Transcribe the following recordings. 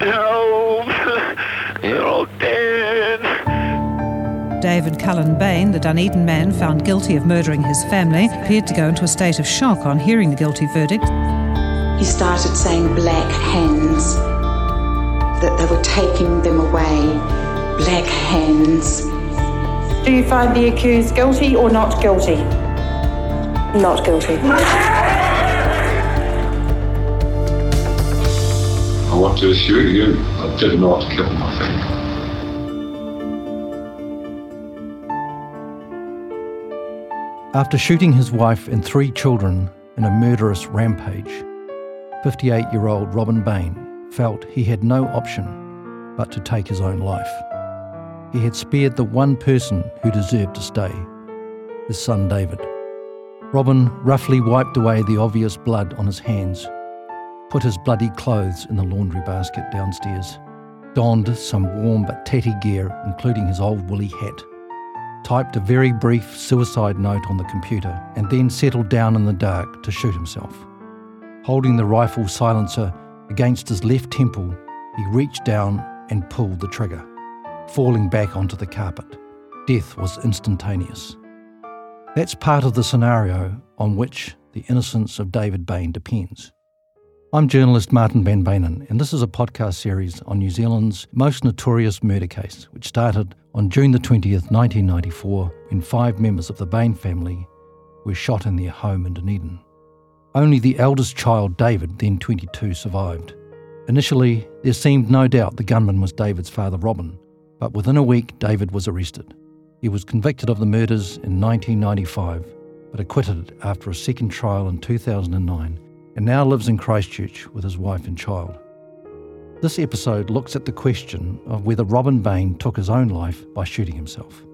Help! They're all dead. David Cullen Bain, the Dunedin man found guilty of murdering his family, appeared to go into a state of shock on hearing the guilty verdict. He started saying black hands, that they were taking them away. Black hands. Do you find the accused guilty or not guilty? Not guilty. Want to assure you, I did not kill my. After shooting his wife and three children in a murderous rampage, 58 year old Robin Bain felt he had no option but to take his own life. He had spared the one person who deserved to stay his son David. Robin roughly wiped away the obvious blood on his hands, put his bloody clothes in the laundry basket downstairs, donned some warm but tatty gear, including his old woolly hat typed a very brief suicide note on the computer, and then settled down in the dark to shoot himself. Holding the rifle silencer against his left temple, he reached down and pulled the trigger, falling back onto the carpet. Death was instantaneous. That's part of the scenario on which the innocence of David Bain depends. I'm journalist Martin Van Beynen, and this is a podcast series on New Zealand's most notorious murder case, which started on June the 20th, 1994, when five members of the Bain family were shot in their home in Dunedin. Only the eldest child, David, then 22, survived. Initially, there seemed no doubt the gunman was David's father, Robin, but within a week, David was arrested. He was convicted of the murders in 1995, but acquitted after a second trial in 2009 and now lives in Christchurch with his wife and child. This episode looks at the question of whether Robin Bain took his own life by shooting himself.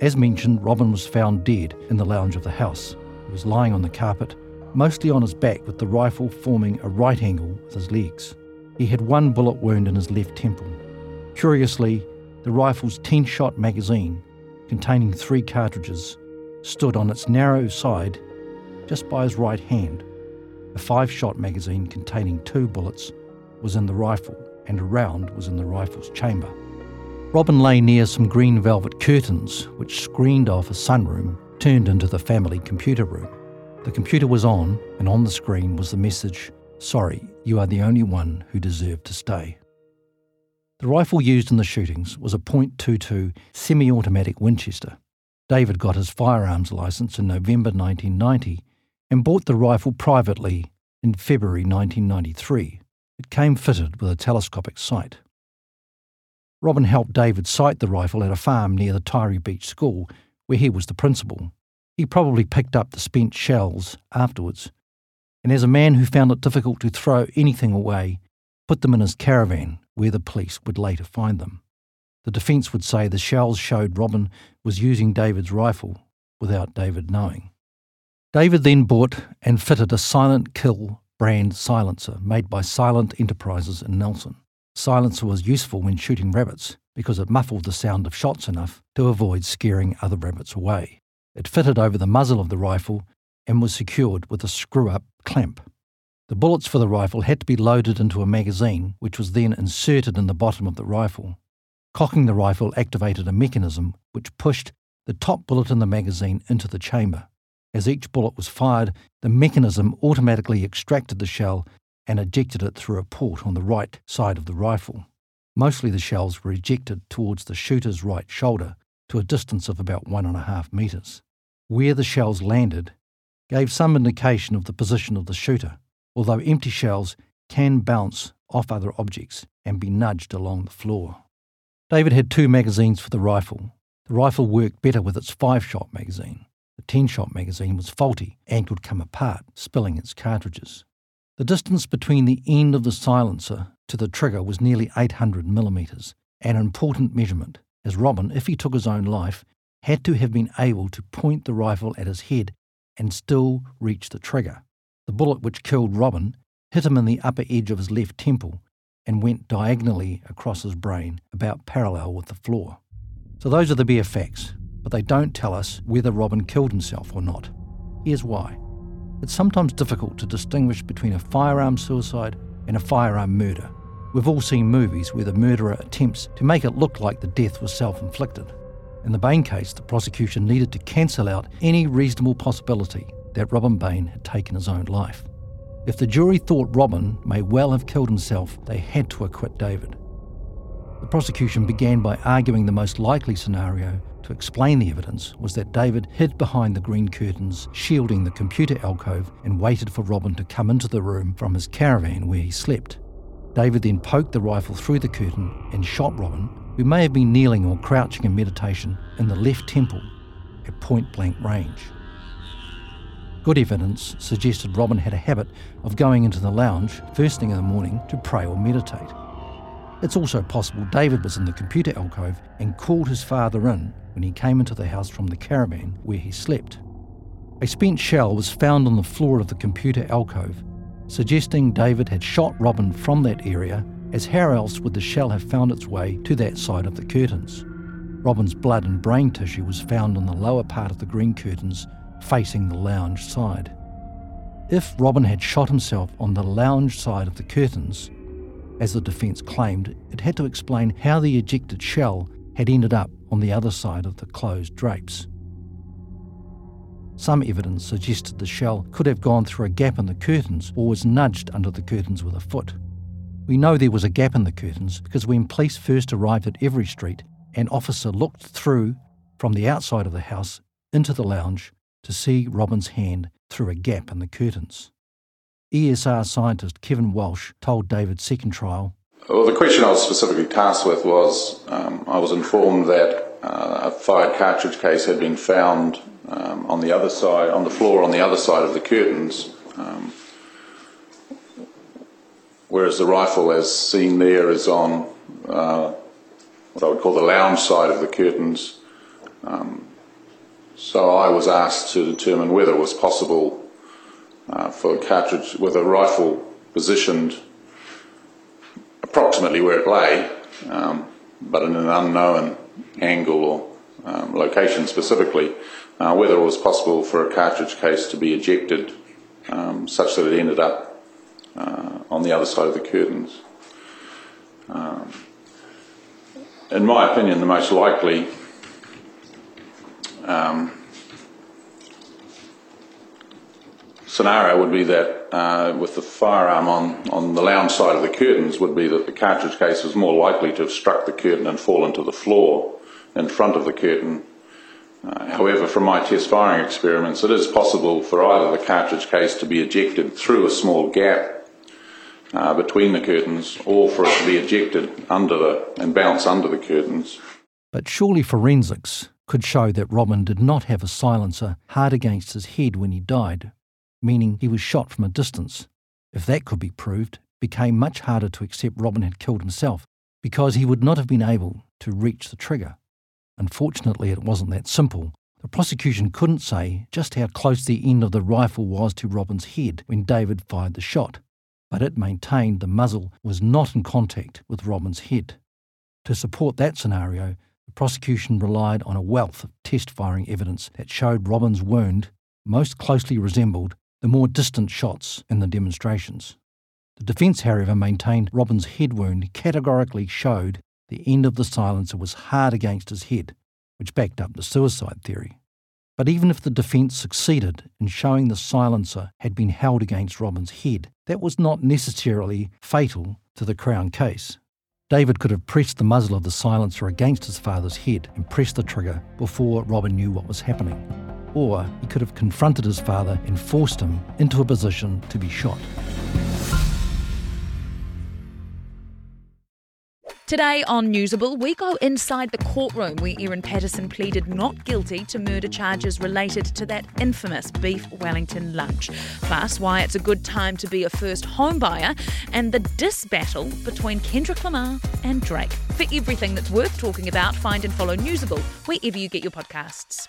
As mentioned, Robin was found dead in the lounge of the house. He was lying on the carpet, mostly on his back, with the rifle forming a right angle with his legs. He had one bullet wound in his left temple. Curiously, the rifle's 10 shot magazine, containing three cartridges, stood on its narrow side just by his right hand a five shot magazine containing two bullets was in the rifle, and a round was in the rifle's chamber. Robin lay near some green velvet curtains which screened off a sunroom turned into the family computer room. The computer was on, and on the screen was the message Sorry, you are the only one who deserved to stay. The rifle used in the shootings was a .22 semi-automatic Winchester. David got his firearms license in November 1990 and bought the rifle privately in February 1993. It came fitted with a telescopic sight. Robin helped David sight the rifle at a farm near the Taieri Beach School, where he was the principal. He probably picked up the spent shells afterwards, and as a man who found it difficult to throw anything away, put them in his caravan, where the police would later find them. The defence would say the shells showed Robin was using David's rifle without David knowing. David then bought and fitted a Silent Kill brand silencer made by Silent Enterprises in Nelson. Silencer was useful when shooting rabbits because it muffled the sound of shots enough to avoid scaring other rabbits away. It fitted over the muzzle of the rifle and was secured with a screw up clamp. The bullets for the rifle had to be loaded into a magazine, which was then inserted in the bottom of the rifle. Cocking the rifle activated a mechanism which pushed the top bullet in the magazine into the chamber. As each bullet was fired, the mechanism automatically extracted the shell and ejected it through a port on the right side of the rifle. Mostly the shells were ejected towards the shooter's right shoulder to a distance of about one and a half metres. Where the shells landed gave some indication of the position of the shooter, although empty shells can bounce off other objects and be nudged along the floor. David had two magazines for the rifle. The rifle worked better with its five shot magazine. The 10 shot magazine was faulty and could come apart, spilling its cartridges. The distance between the end of the silencer to the trigger was nearly 800 millimetres, an important measurement, as Robin, if he took his own life, had to have been able to point the rifle at his head and still reach the trigger. The bullet which killed Robin hit him in the upper edge of his left temple and went diagonally across his brain, about parallel with the floor. So those are the bare facts but they don't tell us whether Robin killed himself or not. Here's why. It's sometimes difficult to distinguish between a firearm suicide and a firearm murder. We've all seen movies where the murderer attempts to make it look like the death was self inflicted. In the Bain case, the prosecution needed to cancel out any reasonable possibility that Robin Bain had taken his own life. If the jury thought Robin may well have killed himself, they had to acquit David. The prosecution began by arguing the most likely scenario to explain the evidence was that David hid behind the green curtains, shielding the computer alcove, and waited for Robin to come into the room from his caravan where he slept. David then poked the rifle through the curtain and shot Robin, who may have been kneeling or crouching in meditation, in the left temple at point blank range. Good evidence suggested Robin had a habit of going into the lounge first thing in the morning to pray or meditate. It's also possible David was in the computer alcove and called his father in when he came into the house from the caravan where he slept. A spent shell was found on the floor of the computer alcove, suggesting David had shot Robin from that area, as how else would the shell have found its way to that side of the curtains? Robin's blood and brain tissue was found on the lower part of the green curtains facing the lounge side. If Robin had shot himself on the lounge side of the curtains, as the defence claimed, it had to explain how the ejected shell had ended up on the other side of the closed drapes. Some evidence suggested the shell could have gone through a gap in the curtains or was nudged under the curtains with a foot. We know there was a gap in the curtains because when police first arrived at Every Street, an officer looked through from the outside of the house into the lounge to see Robin's hand through a gap in the curtains. ESR scientist Kevin Walsh told David's second trial. Well, the question I was specifically tasked with was um, I was informed that uh, a fired cartridge case had been found um, on the other side, on the floor on the other side of the curtains, um, whereas the rifle, as seen there, is on uh, what I would call the lounge side of the curtains. Um, so I was asked to determine whether it was possible uh, for a cartridge with a rifle positioned approximately where it lay, um, but in an unknown angle or um, location specifically, uh, whether it was possible for a cartridge case to be ejected um, such that it ended up uh, on the other side of the curtains. Um, in my opinion, the most likely um, scenario would be that uh, with the firearm on, on the lounge side of the curtains would be that the cartridge case was more likely to have struck the curtain and fallen to the floor in front of the curtain. Uh, however, from my test firing experiments, it is possible for either the cartridge case to be ejected through a small gap uh, between the curtains or for it to be ejected under the and bounce under the curtains. But surely forensics could show that Robin did not have a silencer hard against his head when he died, meaning he was shot from a distance. If that could be proved, became much harder to accept Robin had killed himself because he would not have been able to reach the trigger. Unfortunately, it wasn't that simple. The prosecution couldn't say just how close the end of the rifle was to Robin's head when David fired the shot, but it maintained the muzzle was not in contact with Robin's head. To support that scenario, the prosecution relied on a wealth of test firing evidence that showed Robin's wound most closely resembled the more distant shots in the demonstrations. The defence, however, maintained Robin's head wound categorically showed the end of the silencer was hard against his head, which backed up the suicide theory. But even if the defence succeeded in showing the silencer had been held against Robin's head, that was not necessarily fatal to the Crown case. David could have pressed the muzzle of the silencer against his father's head and pressed the trigger before Robin knew what was happening or he could have confronted his father and forced him into a position to be shot. Today on Newsable, we go inside the courtroom where Erin Patterson pleaded not guilty to murder charges related to that infamous beef Wellington lunch. Plus, why it's a good time to be a first home buyer and the dis battle between Kendrick Lamar and Drake. For everything that's worth talking about, find and follow Newsable wherever you get your podcasts.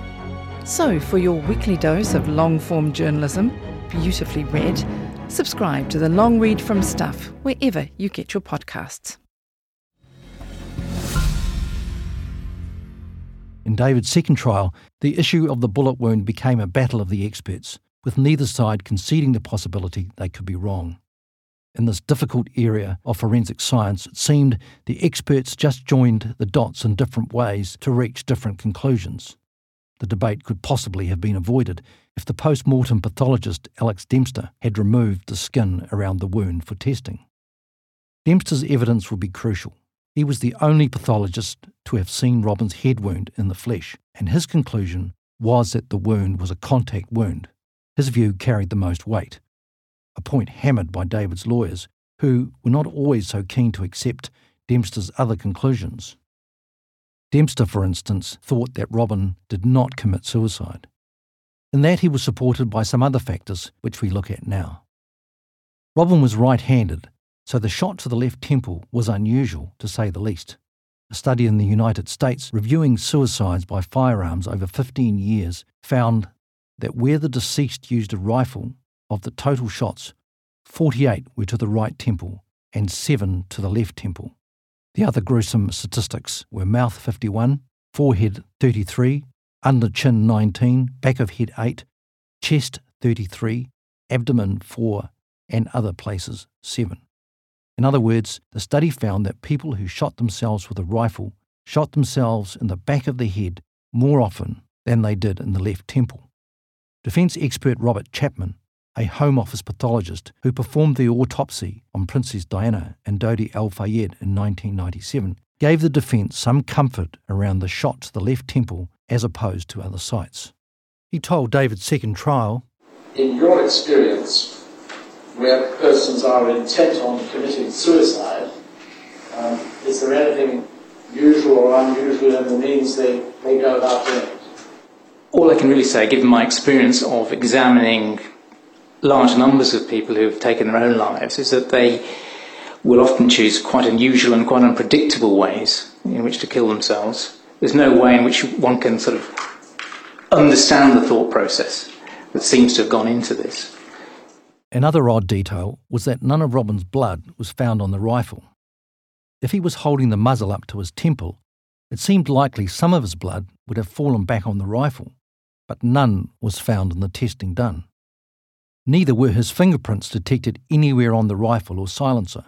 So, for your weekly dose of long form journalism, beautifully read, subscribe to the Long Read from Stuff wherever you get your podcasts. In David's second trial, the issue of the bullet wound became a battle of the experts, with neither side conceding the possibility they could be wrong. In this difficult area of forensic science, it seemed the experts just joined the dots in different ways to reach different conclusions. The debate could possibly have been avoided if the post mortem pathologist Alex Dempster had removed the skin around the wound for testing. Dempster's evidence would be crucial. He was the only pathologist to have seen Robin's head wound in the flesh, and his conclusion was that the wound was a contact wound. His view carried the most weight, a point hammered by David's lawyers, who were not always so keen to accept Dempster's other conclusions. Dempster, for instance, thought that Robin did not commit suicide. In that, he was supported by some other factors, which we look at now. Robin was right handed, so the shot to the left temple was unusual, to say the least. A study in the United States reviewing suicides by firearms over 15 years found that where the deceased used a rifle, of the total shots, 48 were to the right temple and 7 to the left temple. The other gruesome statistics were mouth 51, forehead 33, under chin 19, back of head 8, chest 33, abdomen 4, and other places 7. In other words, the study found that people who shot themselves with a rifle shot themselves in the back of the head more often than they did in the left temple. Defence expert Robert Chapman a Home Office pathologist who performed the autopsy on Princess Diana and Dodi Al Fayed in 1997, gave the defence some comfort around the shot to the left temple as opposed to other sites. He told David's second trial In your experience, where persons are intent on committing suicide, um, is there anything usual or unusual in the means they, they go about doing it? All I can really say, given my experience of examining large numbers of people who have taken their own lives is that they will often choose quite unusual and quite unpredictable ways in which to kill themselves. There's no way in which one can sort of understand the thought process that seems to have gone into this. Another odd detail was that none of Robin's blood was found on the rifle. If he was holding the muzzle up to his temple, it seemed likely some of his blood would have fallen back on the rifle, but none was found in the testing done. Neither were his fingerprints detected anywhere on the rifle or silencer.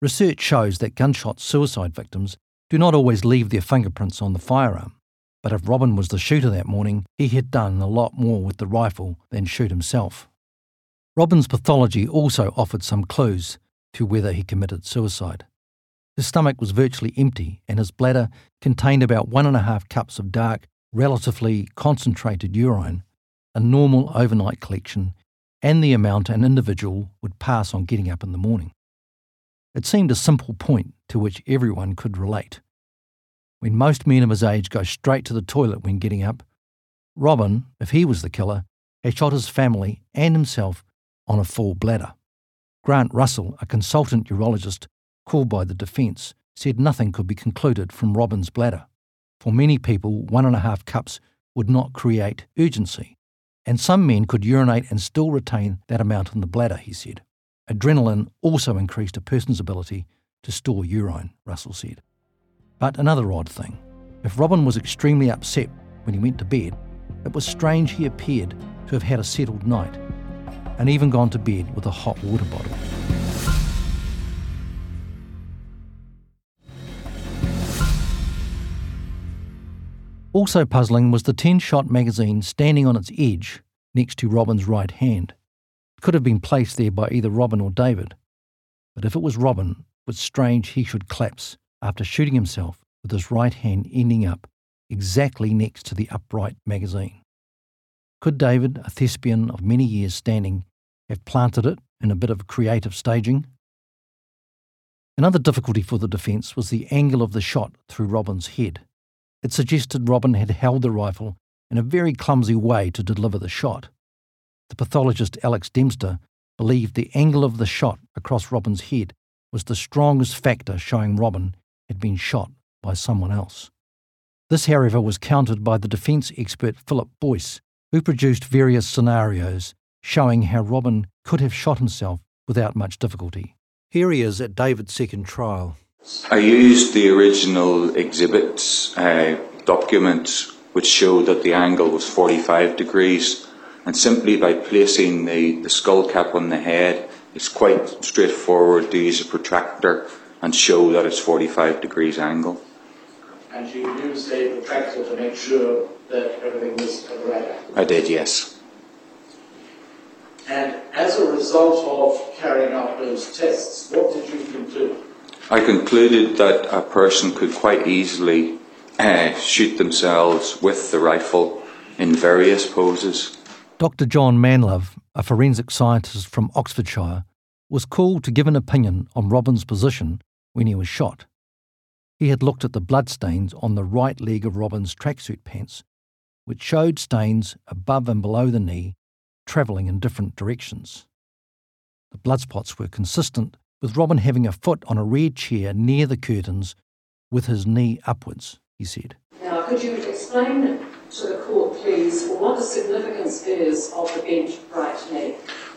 Research shows that gunshot suicide victims do not always leave their fingerprints on the firearm, but if Robin was the shooter that morning, he had done a lot more with the rifle than shoot himself. Robin's pathology also offered some clues to whether he committed suicide. His stomach was virtually empty, and his bladder contained about one and a half cups of dark, relatively concentrated urine, a normal overnight collection and the amount an individual would pass on getting up in the morning. It seemed a simple point to which everyone could relate. When most men of his age go straight to the toilet when getting up, Robin, if he was the killer, had shot his family and himself on a full bladder. Grant Russell, a consultant urologist called by the defence, said nothing could be concluded from Robin's bladder. For many people, one and a half cups would not create urgency, and some men could urinate and still retain that amount in the bladder, he said. Adrenaline also increased a person's ability to store urine, Russell said. But another odd thing if Robin was extremely upset when he went to bed, it was strange he appeared to have had a settled night and even gone to bed with a hot water bottle. Also puzzling was the 10 shot magazine standing on its edge next to Robin's right hand. It could have been placed there by either Robin or David. But if it was Robin, it was strange he should collapse after shooting himself with his right hand ending up exactly next to the upright magazine. Could David, a thespian of many years standing, have planted it in a bit of creative staging? Another difficulty for the defence was the angle of the shot through Robin's head. It suggested Robin had held the rifle in a very clumsy way to deliver the shot. The pathologist Alex Dempster believed the angle of the shot across Robin's head was the strongest factor showing Robin had been shot by someone else. This, however, was countered by the defence expert Philip Boyce, who produced various scenarios showing how Robin could have shot himself without much difficulty. Here he is at David's second trial. I used the original exhibits uh, documents which showed that the angle was 45 degrees, and simply by placing the, the skull cap on the head, it's quite straightforward to use a protractor and show that it's 45 degrees angle. And you used a protractor to make sure that everything was correct? I did, yes. And as a result of carrying out those tests, what did you conclude? I concluded that a person could quite easily uh, shoot themselves with the rifle in various poses. Dr. John Manlove, a forensic scientist from Oxfordshire, was called to give an opinion on Robin's position when he was shot. He had looked at the bloodstains on the right leg of Robin's tracksuit pants, which showed stains above and below the knee travelling in different directions. The blood spots were consistent with Robin having a foot on a red chair near the curtains with his knee upwards, he said. Now, could you explain to the court, please, what the significance is of the bent right knee?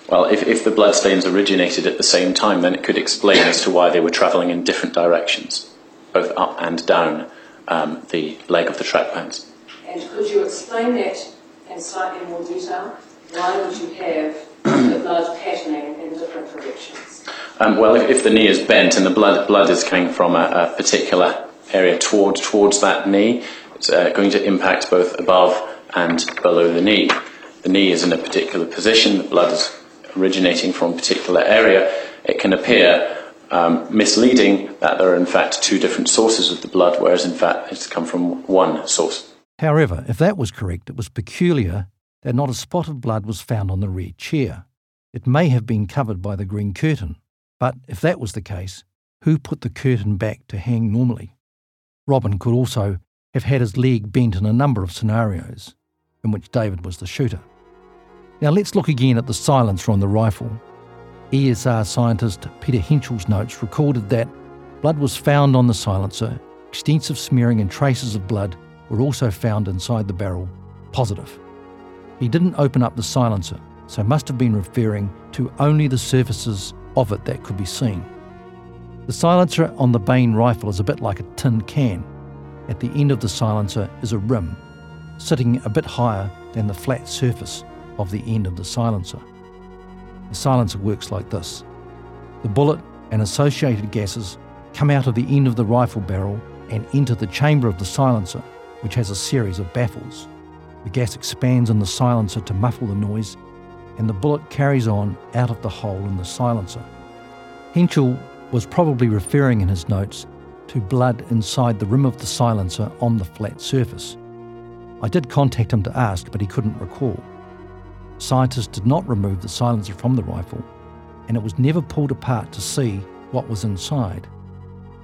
Well, if, if the bloodstains originated at the same time, then it could explain as to why they were travelling in different directions, both up and down um, the leg of the track pants. And could you explain that in slightly more detail? Why would you have the blood patterning in different directions? Um, well, if, if, the knee is bent and the blood blood is coming from a, a particular area toward towards that knee, it's uh, going to impact both above and below the knee. The knee is in a particular position. The blood is originating from a particular area. It can appear um, misleading that there are in fact two different sources of the blood, whereas in fact it's come from one source. However, if that was correct, it was peculiar that not a spot of blood was found on the red chair. It may have been covered by the green curtain, but if that was the case, who put the curtain back to hang normally? Robin could also have had his leg bent in a number of scenarios in which David was the shooter. Now let's look again at the silencer on the rifle. ESR scientist Peter Hentschel's notes recorded that blood was found on the silencer, extensive smearing and traces of blood were also found inside the barrel, positive. He didn't open up the silencer, so must have been referring to only the surfaces of it that could be seen. The silencer on the Bain rifle is a bit like a tin can. At the end of the silencer is a rim, sitting a bit higher than the flat surface of the end of the silencer. The silencer works like this the bullet and associated gases come out of the end of the rifle barrel and enter the chamber of the silencer, which has a series of baffles. The gas expands in the silencer to muffle the noise, and the bullet carries on out of the hole in the silencer. Hentschel was probably referring in his notes to blood inside the rim of the silencer on the flat surface. I did contact him to ask, but he couldn't recall. Scientists did not remove the silencer from the rifle, and it was never pulled apart to see what was inside.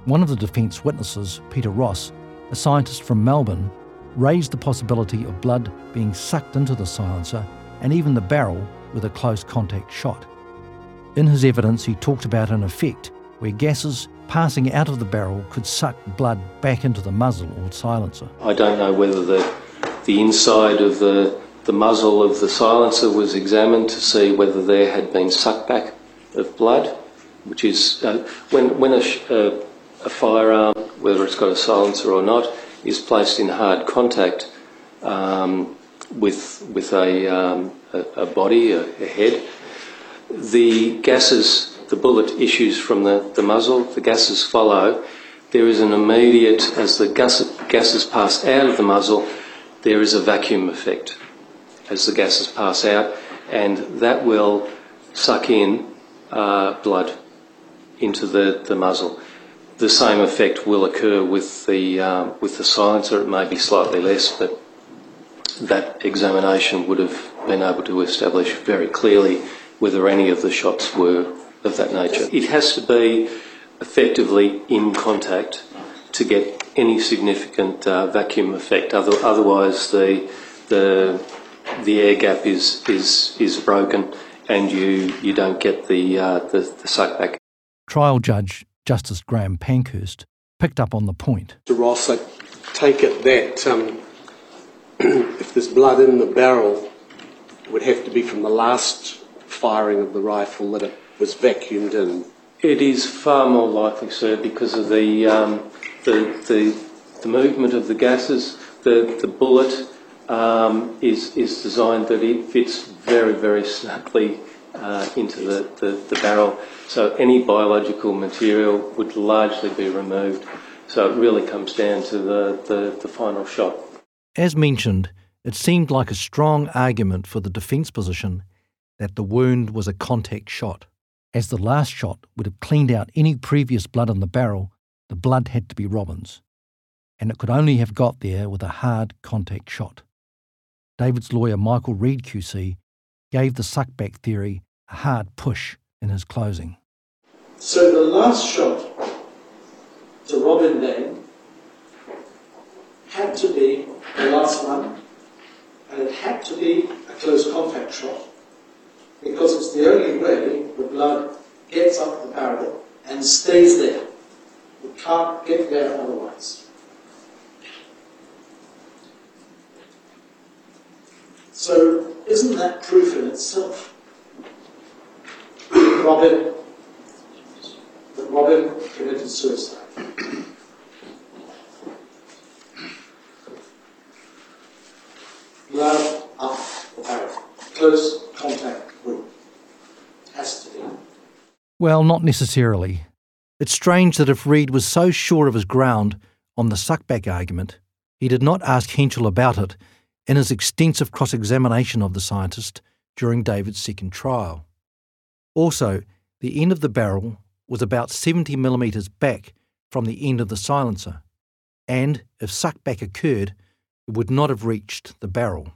One of the defence witnesses, Peter Ross, a scientist from Melbourne, raised the possibility of blood being sucked into the silencer and even the barrel with a close contact shot. In his evidence, he talked about an effect where gases passing out of the barrel could suck blood back into the muzzle or silencer. I don't know whether the, the inside of the, the muzzle of the silencer was examined to see whether there had been suckback of blood, which is uh, when, when a, uh, a firearm, whether it's got a silencer or not, is placed in hard contact um, with, with a, um, a, a, body, a, a, head, the gases, the bullet issues from the, the muzzle, the gases follow. There is an immediate, as the gas, gases pass out of the muzzle, there is a vacuum effect as the gases pass out, and that will suck in uh, blood into the, the muzzle. The same effect will occur with the, um, with the silencer. It may be slightly less, but that examination would have been able to establish very clearly whether any of the shots were of that nature. It has to be effectively in contact to get any significant uh, vacuum effect. Other, otherwise, the the the air gap is is is broken, and you you don't get the uh, the, the suckback. Trial judge Justice Graham Panckhurst picked up on the point. To Ross, I take it that um, if there's blood in the barrel, it would have to be from the last firing of the rifle that it was vacuumed in. It is far more likely, sir, because of the um, the, the, the movement of the gases. The the bullet um, is is designed that it fits very very snugly uh, into the, the, the barrel. So any biological material would largely be removed. So it really comes down to the, the, the final shot. As mentioned, it seemed like a strong argument for the defence position that the wound was a contact shot. As the last shot would have cleaned out any previous blood in the barrel, the blood had to be Robin's, and it could only have got there with a hard contact shot. David's lawyer, Michael Reed QC, gave the suckback theory a hard push in his closing. So the last shot to Robin Bain had to be the last one, and it had to be a close contact shot because it's the only way the blood gets up the barrel and stays there. It can't get there otherwise. So, isn't that proof in itself? Robin, that Robin committed suicide. Blood up the barrel. Close contact wound. Has to be. Well, not necessarily. It's strange that if Reed was so sure of his ground on the suckback argument, he did not ask Hentschel about it in his extensive cross examination of the scientist during David's second trial. Also, the end of the barrel was about 70 millimetres back from the end of the silencer, and if suckback occurred, it would not have reached the barrel.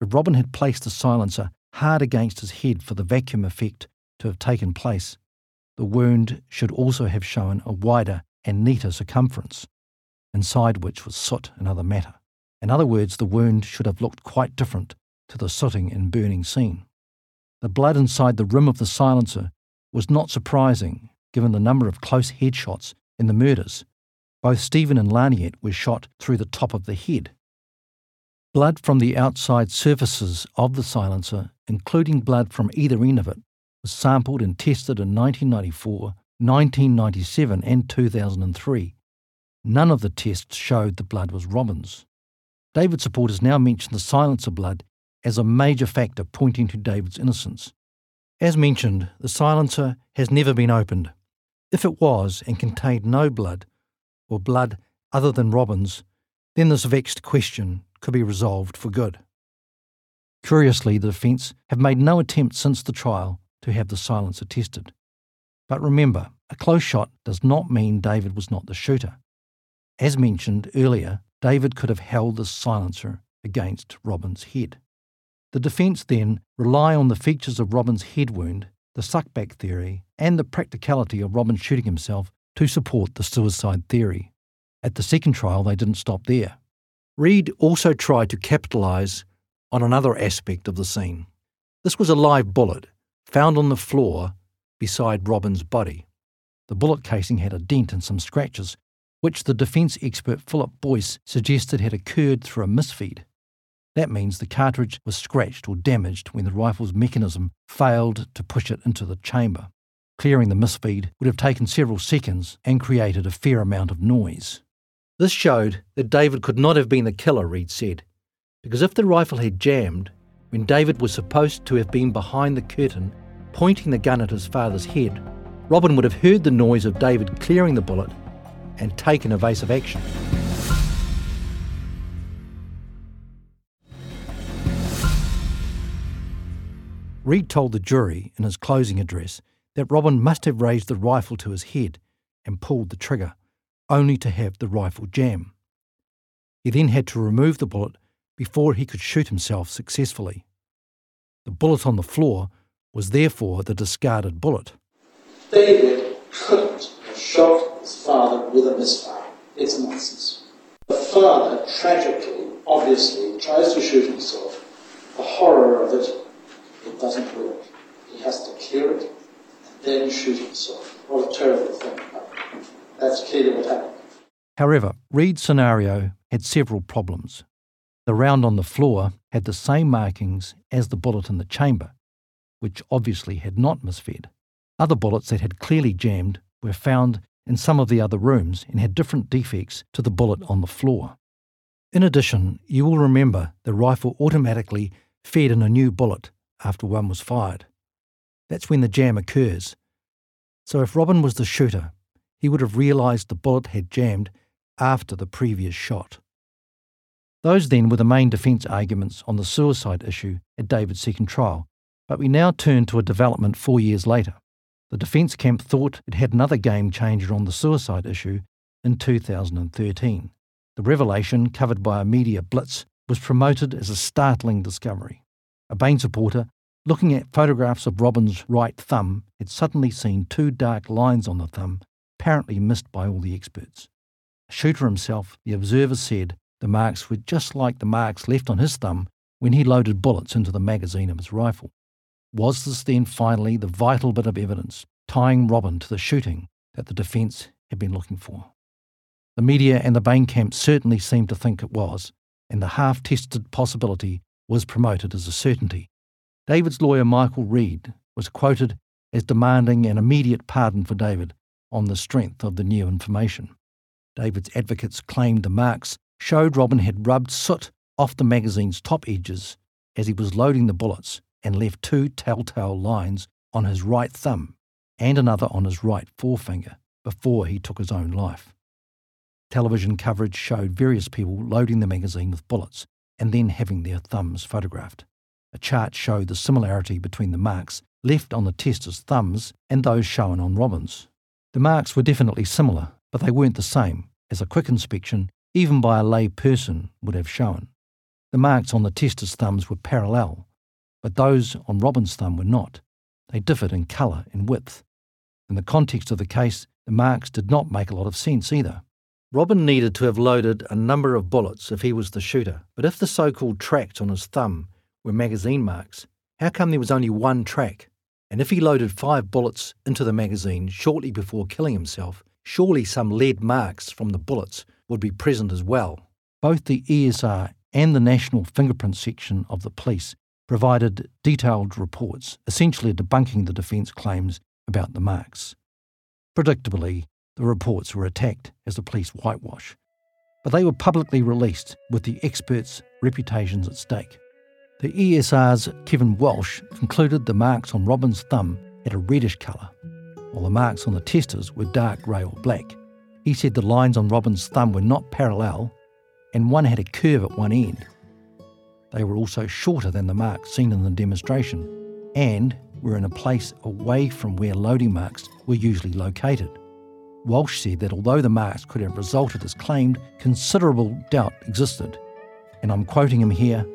If Robin had placed the silencer hard against his head for the vacuum effect to have taken place, the wound should also have shown a wider and neater circumference, inside which was soot and other matter. In other words, the wound should have looked quite different to the sooting and burning scene. The blood inside the rim of the silencer was not surprising given the number of close headshots in the murders. Both Stephen and Laniet were shot through the top of the head. Blood from the outside surfaces of the silencer, including blood from either end of it, was sampled and tested in 1994, 1997, and 2003. None of the tests showed the blood was Robin's. David supporters now mention the silencer blood as a major factor pointing to David's innocence. As mentioned, the silencer has never been opened. If it was and contained no blood, or blood other than Robin's, then this vexed question could be resolved for good. Curiously, the defence have made no attempt since the trial to have the silencer tested. But remember, a close shot does not mean David was not the shooter. As mentioned earlier, David could have held the silencer against Robin's head. The defence then rely on the features of Robin's head wound, the suckback theory, and the practicality of Robin shooting himself to support the suicide theory. At the second trial, they didn't stop there. Reed also tried to capitalise on another aspect of the scene. This was a live bullet found on the floor beside Robin's body. The bullet casing had a dent and some scratches, which the defence expert Philip Boyce suggested had occurred through a misfeed. That means the cartridge was scratched or damaged when the rifle's mechanism failed to push it into the chamber. Clearing the misfeed would have taken several seconds and created a fair amount of noise. This showed that David could not have been the killer, Reed said, because if the rifle had jammed, when David was supposed to have been behind the curtain pointing the gun at his father's head, Robin would have heard the noise of David clearing the bullet and taken evasive action. Reed told the jury in his closing address that Robin must have raised the rifle to his head and pulled the trigger, only to have the rifle jam. He then had to remove the bullet before he could shoot himself successfully. The bullet on the floor was therefore the discarded bullet. David couldn't have shot his father with a misfire. it's nonsense. The father, tragically, obviously, tries to shoot himself. The horror of it, it doesn't work. He has to clear it and then shoot himself. What a terrible thing. That's clearly what happened. However, Reed's scenario had several problems. The round on the floor had the same markings as the bullet in the chamber, which obviously had not misfed. Other bullets that had clearly jammed were found in some of the other rooms and had different defects to the bullet on the floor. In addition, you will remember the rifle automatically fed in a new bullet after one was fired. That's when the jam occurs. So if Robin was the shooter, he would have realised the bullet had jammed after the previous shot. Those then were the main defence arguments on the suicide issue at David's second trial, but we now turn to a development four years later. The defence camp thought it had another game changer on the suicide issue in 2013. The revelation, covered by a media blitz, was promoted as a startling discovery. A Bain supporter, looking at photographs of Robin's right thumb, had suddenly seen two dark lines on the thumb, apparently missed by all the experts. A shooter himself, the observer said the marks were just like the marks left on his thumb when he loaded bullets into the magazine of his rifle. Was this then finally the vital bit of evidence tying Robin to the shooting that the defence had been looking for? The media and the Bain camp certainly seemed to think it was, and the half tested possibility was promoted as a certainty. David's lawyer, Michael Reed, was quoted as demanding an immediate pardon for David on the strength of the new information. David's advocates claimed the marks showed Robin had rubbed soot off the magazine's top edges as he was loading the bullets and left two telltale lines on his right thumb and another on his right forefinger before he took his own life. Television coverage showed various people loading the magazine with bullets and then having their thumbs photographed. A chart showed the similarity between the marks left on the tester's thumbs and those shown on Robin's. The marks were definitely similar, but they weren't the same, as a quick inspection, even by a lay person, would have shown. The marks on the tester's thumbs were parallel, but those on Robin's thumb were not. They differed in colour and width. In the context of the case, the marks did not make a lot of sense either. Robin needed to have loaded a number of bullets if he was the shooter, but if the so called tracks on his thumb were magazine marks, how come there was only one track? And if he loaded five bullets into the magazine shortly before killing himself, surely some lead marks from the bullets would be present as well. Both the ESR and the National Fingerprint Section of the police provided detailed reports, essentially debunking the defence claims about the marks. Predictably, the reports were attacked as a police whitewash, but they were publicly released with the experts' reputations at stake. The ESR's Kevin Walsh concluded the marks on Robin's thumb had a reddish colour, while the marks on the testers were dark grey or black. He said the lines on Robin's thumb were not parallel, and one had a curve at one end, they were also shorter than the marks seen in the demonstration and were in a place away from where loading marks were usually located. Walsh said that although the marks could have resulted as claimed, considerable doubt existed. And I'm quoting him here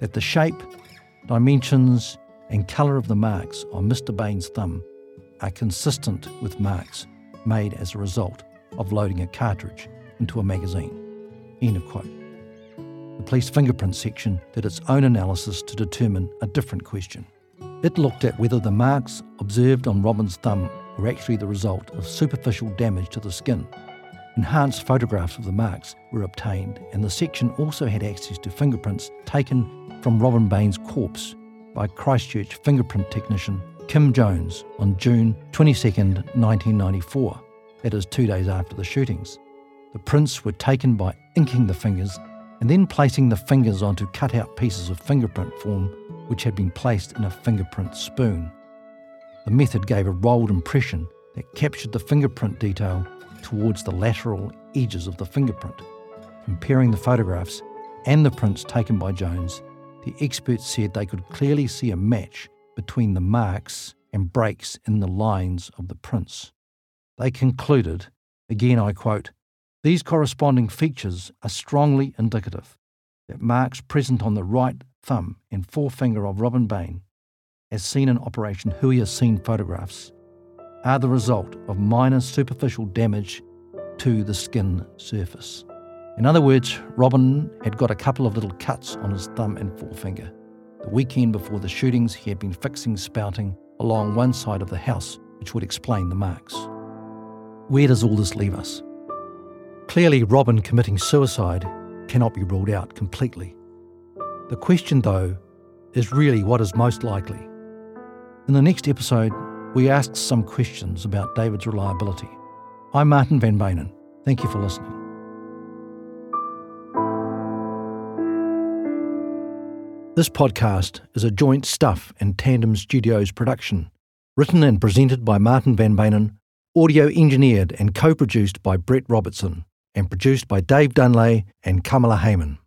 that the shape, dimensions, and colour of the marks on Mr. Bain's thumb are consistent with marks made as a result of loading a cartridge into a magazine. End of quote. The police fingerprint section did its own analysis to determine a different question. It looked at whether the marks observed on Robin's thumb were actually the result of superficial damage to the skin. Enhanced photographs of the marks were obtained, and the section also had access to fingerprints taken from Robin Bain's corpse by Christchurch fingerprint technician Kim Jones on June 22, 1994, that is, two days after the shootings. The prints were taken by inking the fingers and then placing the fingers onto cut out pieces of fingerprint form which had been placed in a fingerprint spoon. The method gave a rolled impression that captured the fingerprint detail towards the lateral edges of the fingerprint. Comparing the photographs and the prints taken by Jones, the experts said they could clearly see a match between the marks and breaks in the lines of the prints. They concluded, again I quote, these corresponding features are strongly indicative that marks present on the right thumb and forefinger of Robin Bain, as seen in Operation Hui Scene photographs, are the result of minor superficial damage to the skin surface. In other words, Robin had got a couple of little cuts on his thumb and forefinger. The weekend before the shootings, he had been fixing spouting along one side of the house, which would explain the marks. Where does all this leave us? Clearly, Robin committing suicide cannot be ruled out completely. The question, though, is really what is most likely. In the next episode, we ask some questions about David's reliability. I'm Martin Van Beynen. Thank you for listening. This podcast is a joint Stuff and Tandem Studios production, written and presented by Martin Van Beynen, audio engineered and co produced by Brett Robertson, and produced by Dave Dunlay and Kamala Hayman.